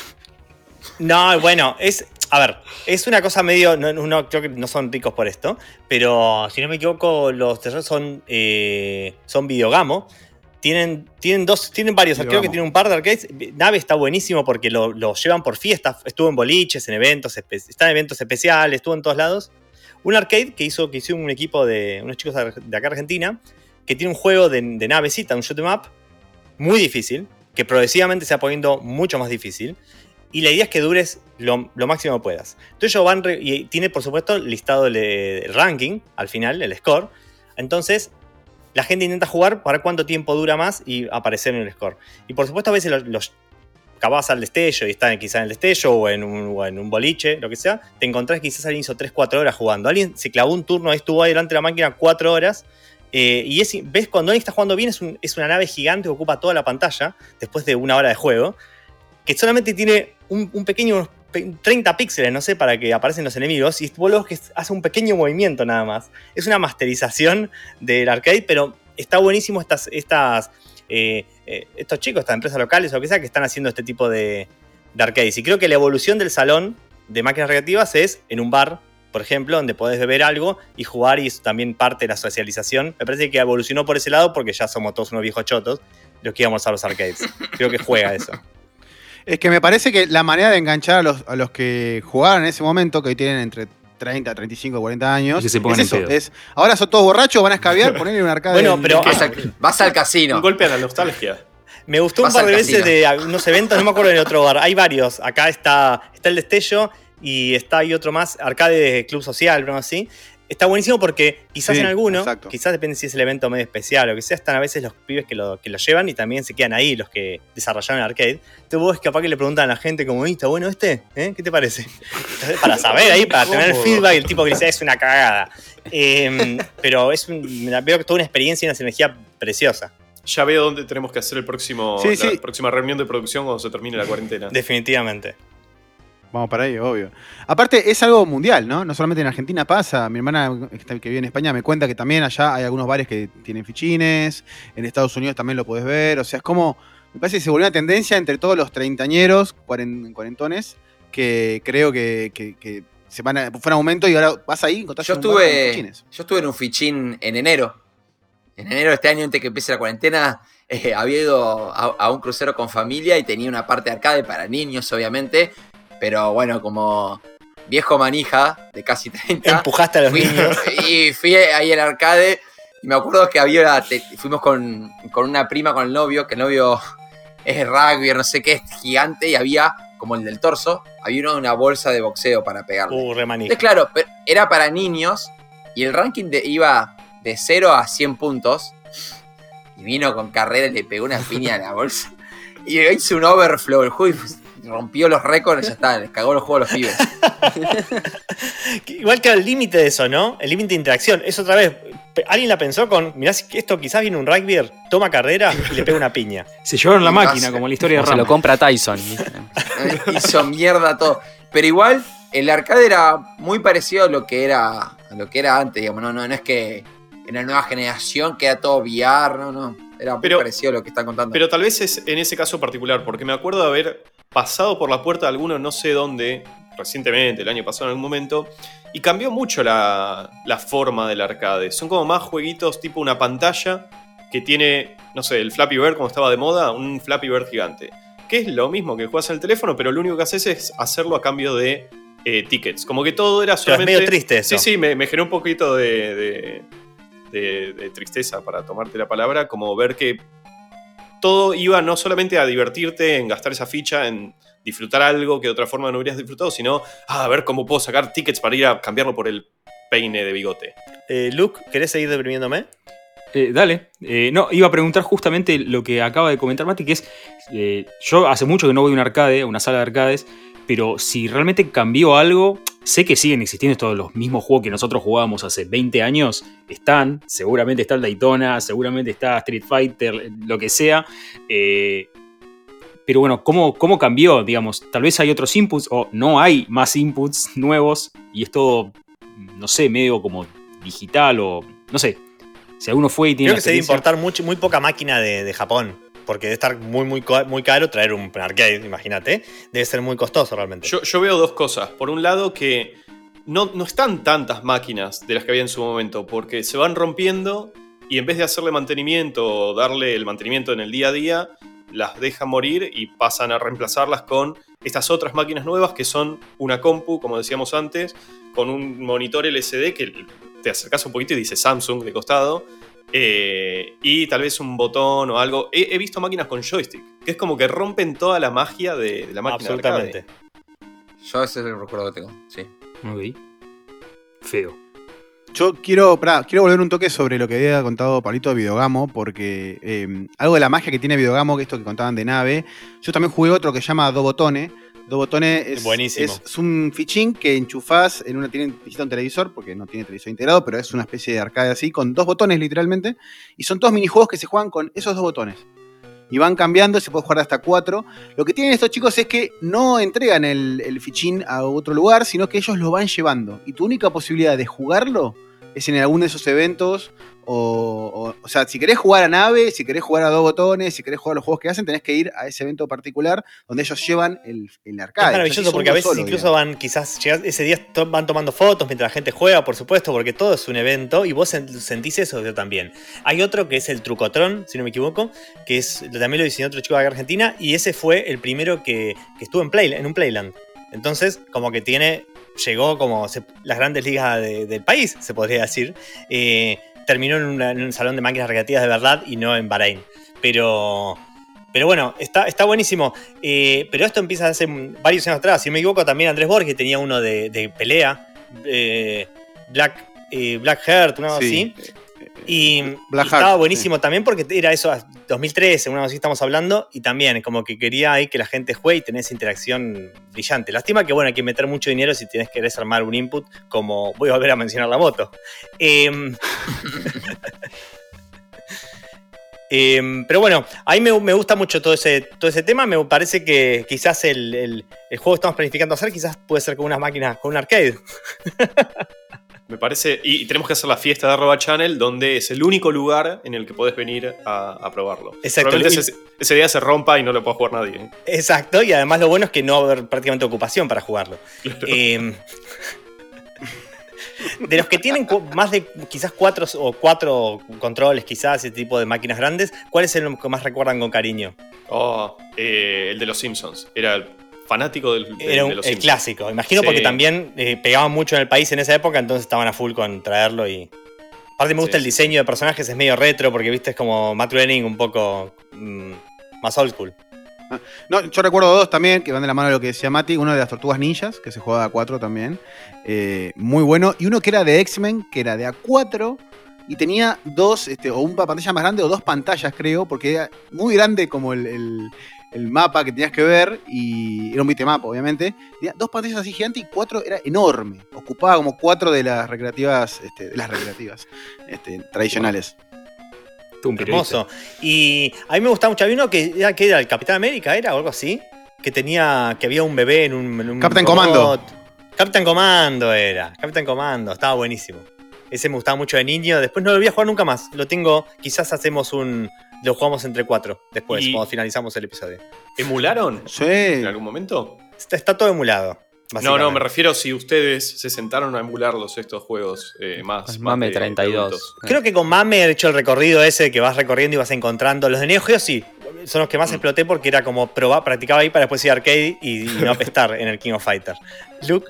No, bueno, es. A ver, es una cosa medio. No, no- creo que no son ricos por esto. Pero si no me equivoco, los terrenos son. eh, son videogamo. Tienen, tienen dos. Tienen varios. Creo que tienen un par de arcades. Nave está buenísimo porque lo, lo llevan por fiestas. Estuvo en boliches, en eventos. Está en eventos especiales, estuvo en todos lados. Un arcade que hizo, que hizo un equipo de unos chicos de acá Argentina. Que tiene un juego de, de navecita, un shoot 'em up. Muy difícil. Que progresivamente se va poniendo mucho más difícil. Y la idea es que dures lo, lo máximo que puedas. Entonces ellos van y tiene por supuesto listado el, el ranking al final, el score. Entonces la gente intenta jugar para cuánto tiempo dura más y aparecer en el score. Y por supuesto a veces los, los acabas al destello y están quizás en el destello o en, un, boliche, lo que sea, te encontrás quizás alguien hizo 3-4 horas jugando. Alguien se clavó un turno, ahí estuvo ahí delante de la máquina 4 horas. eh, y es, ves cuando alguien está jugando bien, es, un- es una nave gigante que ocupa toda la pantalla después de una hora de juego que solamente tiene un, pequeño, pe- 30 píxeles, no sé, para que aparecen los enemigos, y vos ves que hace un pequeño movimiento nada más. Es una masterización del arcade, pero está buenísimo estas, estas, eh, eh, estos chicos, estas empresas locales o lo que sea, que están haciendo este tipo de, de arcades. Y creo que la evolución del salón de máquinas recreativas es en un bar, por ejemplo, donde podés beber algo y jugar, y es también parte de la socialización. Me parece que evolucionó por ese lado porque ya somos todos unos viejos chotos los que íbamos a los arcades. Creo que juega eso. Es que me parece que la manera de enganchar a los, a los que jugaban en ese momento, que hoy tienen entre 30, 35, 40 años, Y se pongan es en eso. Es, ahora son todos borrachos, van a escabiar, ponerle un arcade. Bueno, en- pero- Vas al, vas al casino. Un golpe a la nostalgia. Me gustó un par de veces de algunos eventos, no me acuerdo en otro bar. Hay varios. Acá está, está el destello y está ahí otro más, Arcade de Club Social, algo así. Está buenísimo porque quizás Sí, en alguno, exacto. quizás depende si es el evento medio especial o que sea, están a veces los pibes que lo, que lo llevan y también se quedan ahí los que desarrollaron el arcade. Entonces vos capaz que le preguntan a la gente como, "¿Y, ¿está bueno este? ¿Eh? ¿Qué te parece? Entonces, para saber ahí, para tener el Cómodo. feedback y el tipo que dice, es una cagada. Eh, pero es un- veo que toda una experiencia y una sinergia preciosa. Ya veo dónde tenemos que hacer el próximo, Sí, la sí. próxima reunión de producción cuando se termine la cuarentena. Definitivamente. Vamos para ahí, obvio. Aparte, es algo mundial, ¿no? No solamente en Argentina pasa. Mi hermana que vive en España me cuenta que también allá hay algunos bares que tienen fichines. En Estados Unidos también lo puedes ver. O sea, es como. Me parece que se volvió una tendencia entre todos los treintañeros, cuaren- cuarentones, que creo que, que- que se van a, fue un aumento y ahora vas ahí y Yo estuve, fichines. yo estuve en un fichín en enero. En enero de este año, antes que empiece la cuarentena, eh, había ido a, a un crucero con familia y tenía una parte de arcade para niños, obviamente. Pero bueno, como viejo manija de casi 30. Empujaste a los fui, niños. y fui ahí al arcade y me acuerdo que había fuimos con, con una prima con el novio, que el novio es rugby, no sé qué, es gigante y había, como el del torso, había una, una bolsa de boxeo para pegarle. Uh, re manija. Entonces, claro, pero era para niños y el ranking de- iba de 0 a 100 puntos. Y vino con carrera y le pegó una piña a la bolsa. Y hizo un overflow el juego y rompió los récords y ya está, les cagó los juegos a los pibes. Igual que el límite de eso, ¿no? El límite de interacción. Es otra vez. Alguien la pensó con. Mirá, esto quizás viene un rugby, toma carrera y le pega una piña. Se llevaron la Y máquina, como la historia de se lo compra Tyson. hizo mierda todo. Pero igual, el arcade era muy parecido a lo que era, a lo que era antes, digamos. No, no, no es que en la nueva generación queda todo VR, no, no. Era muy Pero- parecido a lo que están contando. Pero tal vez es en ese caso particular, porque me acuerdo de haber pasado por la puerta de alguno, no sé dónde, recientemente, el año pasado en algún momento, y cambió mucho la, la forma del arcade. Son como más jueguitos tipo una pantalla que tiene, no sé, el Flappy Bird como estaba de moda, un Flappy Bird gigante. Que es lo mismo que juegas en el teléfono, pero lo único que haces es hacerlo a cambio de eh, tickets. Como que todo era Pero es solamente... medio triste eso. Sí, sí, me, me generó un poquito de, de- de- de tristeza, para tomarte la palabra, como ver que todo iba no solamente a divertirte, en gastar esa ficha, en disfrutar algo que de otra forma no hubieras disfrutado, sino "Ah, a ver cómo puedo sacar tickets para ir a cambiarlo por el peine de bigote. Eh, Luke, ¿querés seguir deprimiéndome? Eh, dale. Eh, no, iba a preguntar justamente lo que acaba de comentar Mati, que es, eh, yo hace mucho que no voy a un arcade, a una sala de arcades, pero si realmente cambió algo, sé que siguen existiendo todos los mismos juegos que nosotros jugábamos hace 20 años, están, seguramente está el Daytona, seguramente está Street Fighter, lo que sea, eh, pero bueno, ¿cómo, ¿cómo cambió? Digamos, tal vez hay otros inputs o no hay más inputs nuevos y es todo, no sé, medio como digital o. No sé. Si alguno fue y tiene. Creo que se debe importar mucho, muy poca máquina de, de Japón. Porque debe estar muy, muy, muy caro traer un arcade, imagínate. Debe ser muy costoso realmente. Yo, yo veo dos cosas. Por un lado, que no, no están tantas máquinas de las que había en su momento, porque se van rompiendo y en vez de hacerle mantenimiento o darle el mantenimiento en el día a día, las dejan morir y pasan a reemplazarlas con estas otras máquinas nuevas que son una compu, como decíamos antes, con un monitor LCD que te acercas un poquito y dice Samsung de costado. Eh, y tal vez un botón o algo. He, he visto máquinas con joystick, que es como que rompen toda la magia de, de la máquina. de. Absolutamente. Yo ese es el recuerdo que tengo, sí. Ok. Feo. Yo quiero, pará, quiero volver un toque sobre lo que había contado Pablito de Videogamo, porque eh, algo de la magia que tiene Videogamo, que esto que contaban de nave, yo también jugué otro que se llama Do Botone. Do Botone es, Buenísimo. es, es un fichín que enchufás en una, tiene, un televisor, porque no tiene televisor integrado, pero es una especie de arcade así, con dos botones literalmente, y son todos minijuegos que se juegan con esos dos botones. Y van cambiando, se puede jugar hasta cuatro. Lo que tienen estos chicos es que no entregan el, el fichín a otro lugar, sino que ellos lo van llevando. Y tu única posibilidad de jugarlo es en alguno de esos eventos. O, o, o sea, si querés jugar a nave, si querés jugar a dos botones, si querés jugar a los juegos que hacen, tenés que ir a ese evento particular donde ellos llevan el, el arcade. Es maravilloso porque a veces solo, incluso digamos. van, quizás ese día van tomando fotos mientras la gente juega, por supuesto, porque todo es un evento y vos sen- sentís eso yo también. Hay otro que es el Trucotrón, si no me equivoco, que es también lo diseñó otro chico de Argentina y ese fue el primero que, que estuvo en, Play, en un Playland. Entonces, como que tiene, llegó como se- las grandes ligas de- del país, se podría decir. Eh, terminó en, una- en un salón de máquinas recreativas de verdad y no en Bahrein. Pero... Pero bueno, está, está buenísimo. Eh, pero esto empieza hace varios años atrás. Si no me equivoco, también Andrés Borges tenía uno de, de pelea. eh, Black, eh, Black Heart, una cosa Sí. así. Y, Black y estaba buenísimo también porque era eso, 2013, una cosa así estamos hablando. Y también como que quería ahí que la gente juegue y tener esa interacción brillante. Lástima que, bueno, hay que meter mucho dinero si tienes que armar un input, como voy a volver a mencionar la moto. Em, Em, pero bueno, a mí me, me gusta mucho todo ese, todo ese tema. Me parece que quizás el, el- el juego que estamos planificando hacer quizás puede ser con unas máquinas, con un arcade. Me parece. Y, y tenemos que hacer la fiesta de Arroba Channel, donde es el único lugar en el que podés venir a, a probarlo. Exacto. Ese, ese día se rompa y no lo pueda jugar nadie. ¿eh? Exacto, y además lo bueno es que no va a haber prácticamente ocupación para jugarlo. Em, de los que tienen más de quizás cuatro o cuatro controles, quizás ese tipo de máquinas grandes, ¿cuál es el que más recuerdan con cariño? Oh, eh, el de los Simpsons. Era el fanático del, del- Era un- de los el clásico, imagino porque también eh, pegaban mucho en el país en esa época, entonces estaban a full con traerlo y... Aparte me gusta Sí, el sí, diseño de personajes, es medio retro, porque viste es como Matt Groening un poco mm, más old school. No, yo recuerdo dos también que van de la mano de lo que decía Mati. Uno de las tortugas ninjas, que se jugaba a 4 también. eh, muy bueno. Y uno que era de X-Men, que era de A4. Y tenía dos, este, o una pantalla más grande, o dos pantallas, creo, porque era muy grande como el, el- el mapa que tenías que ver. Y era un bitmap, obviamente. Tenía dos pantallas así gigantes y cuatro era enorme. Ocupaba como cuatro de las recreativas, este, de las recreativas este, tradicionales. Tú. Hermoso. Y a mí me gustaba mucho. Había uno que era, que era el Capitán América, ¿era? O algo así. Que tenía. que había un bebé en un. en un Captain robot. Commando. Captain Comando era. Captain Comando. Estaba buenísimo. Ese me gustaba mucho de niño. Después no lo voy a jugar nunca más. Lo tengo. Quizás hacemos un. Lo jugamos entre cuatro. Después, Y- cuando finalizamos el episodio. ¿Emularon Sí. en algún momento? Está, está todo emulado. No, no, me refiero si ustedes se sentaron a emularlos estos juegos eh, más. Más Mame de- de 32. adultos. Creo que con Mame he hecho el recorrido ese que vas recorriendo y vas encontrando. Los de Neo Geo sí, son los que más Mm. exploté porque era como probar, practicaba ahí para después ir a arcade y, y no apestar en el King of Fighter. Luke,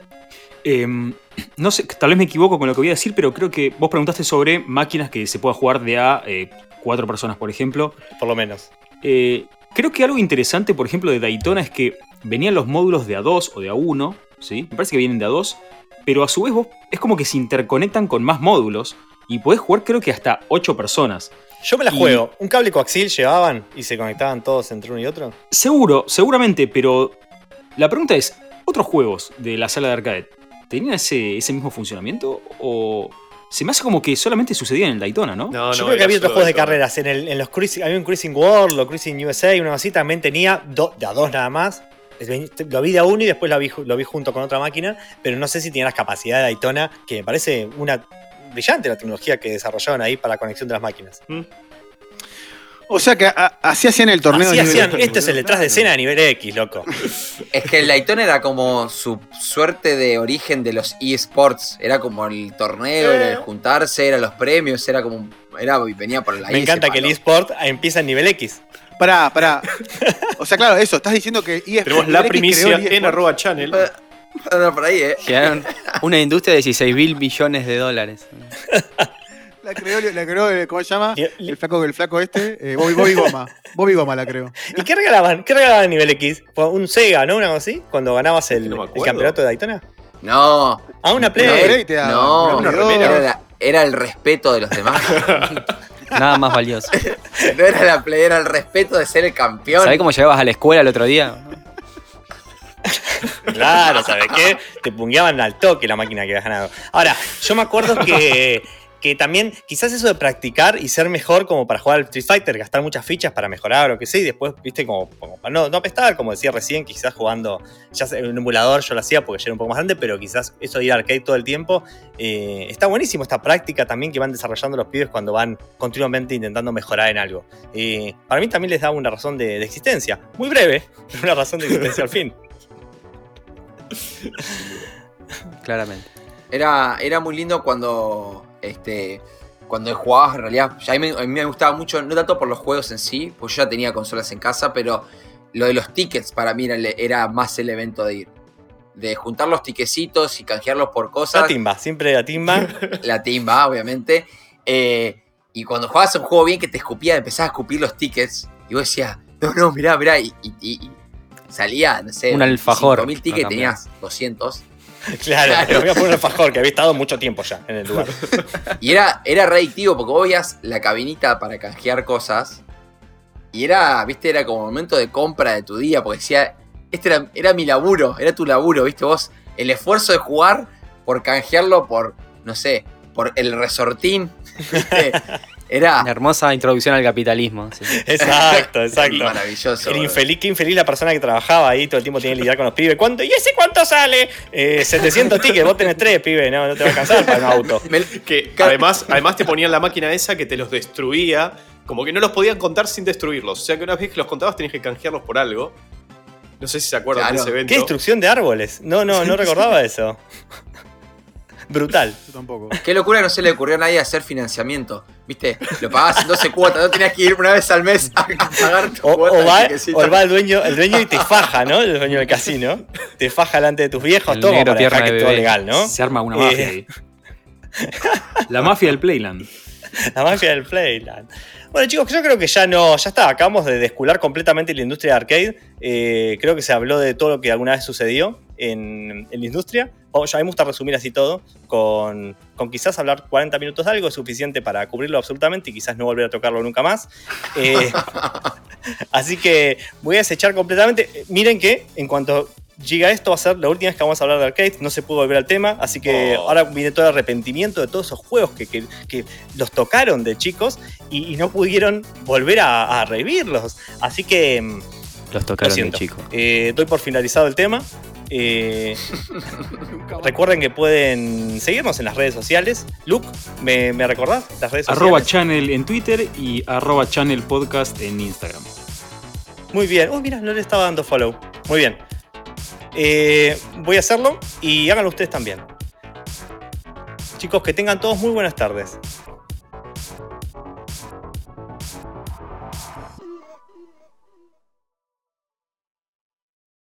Em, no sé, tal vez me equivoco con lo que voy a decir, pero creo que vos preguntaste sobre máquinas que se pueda jugar de a eh, cuatro personas, por ejemplo. por lo menos. Eh, creo que algo interesante, por ejemplo, de Daytona es que venían los módulos de A2 o de A1, ¿sí? Me parece que vienen de A2, pero a su vez vos es como que se interconectan con más módulos y podés jugar creo que hasta 8 personas. Yo me la Y- juego. ¿Un cable coaxil llevaban y se conectaban todos entre uno y otro? Seguro, seguramente, pero la pregunta es, ¿otros juegos de la sala de arcade tenían ese, ese mismo funcionamiento o se me hace como que solamente sucedía en el Daytona, ¿no? No, Yo no, creo que había otros juegos de carreras. En, el- en los cruising, había un Cruising World o Cruising USA, una así. También tenía do- de a dos nada más. Lo vi de a uno y después lo vi, lo vi junto con otra máquina. Pero no sé si tenía las capacidades de Daytona, que me parece una brillante la tecnología que desarrollaron ahí para la conexión de las máquinas. O sea que a- así hacían el torneo Así de nivel hacían, este es el detrás de escena de nivel X, loco. Es que el Daytona era como su suerte de origen de los eSports. Era como el torneo, era el juntarse, era los premios, era como. Era, venía por la Me encanta que el eSport empieza en nivel X. Pará, pará. O sea, claro, eso, estás diciendo que ESPN Tenemos la primicia en arroba channel. Por ahí, eh. Una industria de 16 mil millones de dólares. La creó, la creó, eh, ¿cómo se llama? El flaco, el flaco este, eh, Bobby, Bobby Goma. Bobby Goma la creó. ¿Y qué regalaban? ¿Qué regalaban en nivel X? Un Sega, ¿no? Una cosa así, cuando ganabas el, No campeonato de Daytona. No, Ah, una Play. Una Play te da no, una la- era el respeto de los demás. Nada más valioso. no era la play, era el respeto de ser el campeón. ¿Sabés cómo llegabas a la escuela el otro día? Claro, ¿sabes qué? Te pungueaban al toque la máquina que habías ganado. Ahora, yo me acuerdo que, que también, quizás eso de practicar y ser mejor como para jugar al Street Fighter, gastar muchas fichas para mejorar o qué sé, y después, viste, como, como para no, no apestar, como decía recién, quizás jugando, ya en un emulador yo lo hacía porque ya era un poco más grande, pero quizás eso de ir al arcade todo el tiempo, eh, está buenísimo esta práctica también que van desarrollando los pibes cuando van continuamente intentando mejorar en algo. Eh, para mí también les da una razón de, de existencia, muy breve, pero una razón de existencia al fin. Claramente. Era, era muy lindo cuando este cuando jugabas en realidad. ya a, mí, me- a mí me gustaba mucho, no tanto por los juegos en sí, pues yo ya tenía consolas en casa, pero lo de los tickets para mí era, más el evento de ir. De juntar los tiquecitos y canjearlos por La cosas. timba, siempre la timba. la timba, obviamente. Eh, y cuando jugabas un juego bien que te escupía, empezabas a escupir los tickets. Y vos decías, no, no, mirá, mirá. Y, y- y- y salía, no sé, Un alfajor 5.000 tickets, tenías 200. Claro, Claro. te voy a poner un alfajor que había estado mucho tiempo ya en el lugar. Y era, era readictivo porque vos veías la cabinita para canjear cosas. Y era, viste, era como momento de compra de tu día. Porque decía, este era, era mi laburo, era tu laburo, viste vos. El esfuerzo de jugar por canjearlo por, no sé, por el resortín. ¿viste? Era Una hermosa introducción al capitalismo. sí. Exacto, exacto. maravilloso. Era boludo. infeliz, qué infeliz la persona que trabajaba ahí, todo el tiempo tiene que lidiar con los pibes. ¿Cuánto? ¿Y ese cuánto sale? Eh, 700 tickets, vos tenés tres, pibe, no, no te va a alcanzar para un auto. Me- Que además, además te ponían la máquina esa que te los destruía. Como que no los podían contar sin destruirlos. O sea que una vez que los contabas tenías que canjearlos por algo. No sé si se acuerdan Claro. de ese evento. ¿Qué destrucción de árboles? No, no, no recordaba eso. Brutal. Yo tampoco. Qué locura que no se le ocurrió a nadie hacer financiamiento. ¿Viste? Lo pagabas en 12 cuotas, no tenías que ir una vez al mes a pagar tu O, cuota o va, tiquecito. o va el dueño, el dueño y te faja, ¿no? El dueño del casino. Te faja delante de tus viejos, El todo como negro para pierna dejar que de todo bebé. legal, ¿no? Se arma una Eh. mafia ahí. La mafia del Playland. La mafia del Playland. Bueno, chicos, yo creo que ya no, ya está. Acabamos de descular completamente la industria de arcade. Eh, creo que se habló de todo lo que alguna vez sucedió en, en la industria. Vamos, ya a mí me gusta resumir así todo. Con, con quizás hablar 40 minutos de algo es suficiente para cubrirlo absolutamente y quizás no volver a tocarlo nunca más. Eh, así que voy a desechar completamente. Eh, Miren que en cuanto llega esto va a ser la última vez que vamos a hablar de arcade. No se pudo volver al tema. Así que Oh. ahora viene todo el arrepentimiento de todos esos juegos que, que- que los tocaron de chicos y, y no pudieron volver a, a revivirlos. Así que mm, Los lo tocaron de siento. chico. Eh, doy por finalizado el tema. Eh, recuerden que pueden seguirnos en las redes sociales. Luke, ¿me, me recordás las redes Arroba sociales? channel en Twitter y arroba channel podcast en Instagram. Muy bien. Uy, mira, no le estaba dando follow. Muy bien. Eh, voy a hacerlo y háganlo ustedes también. Chicos, que tengan todos muy buenas tardes.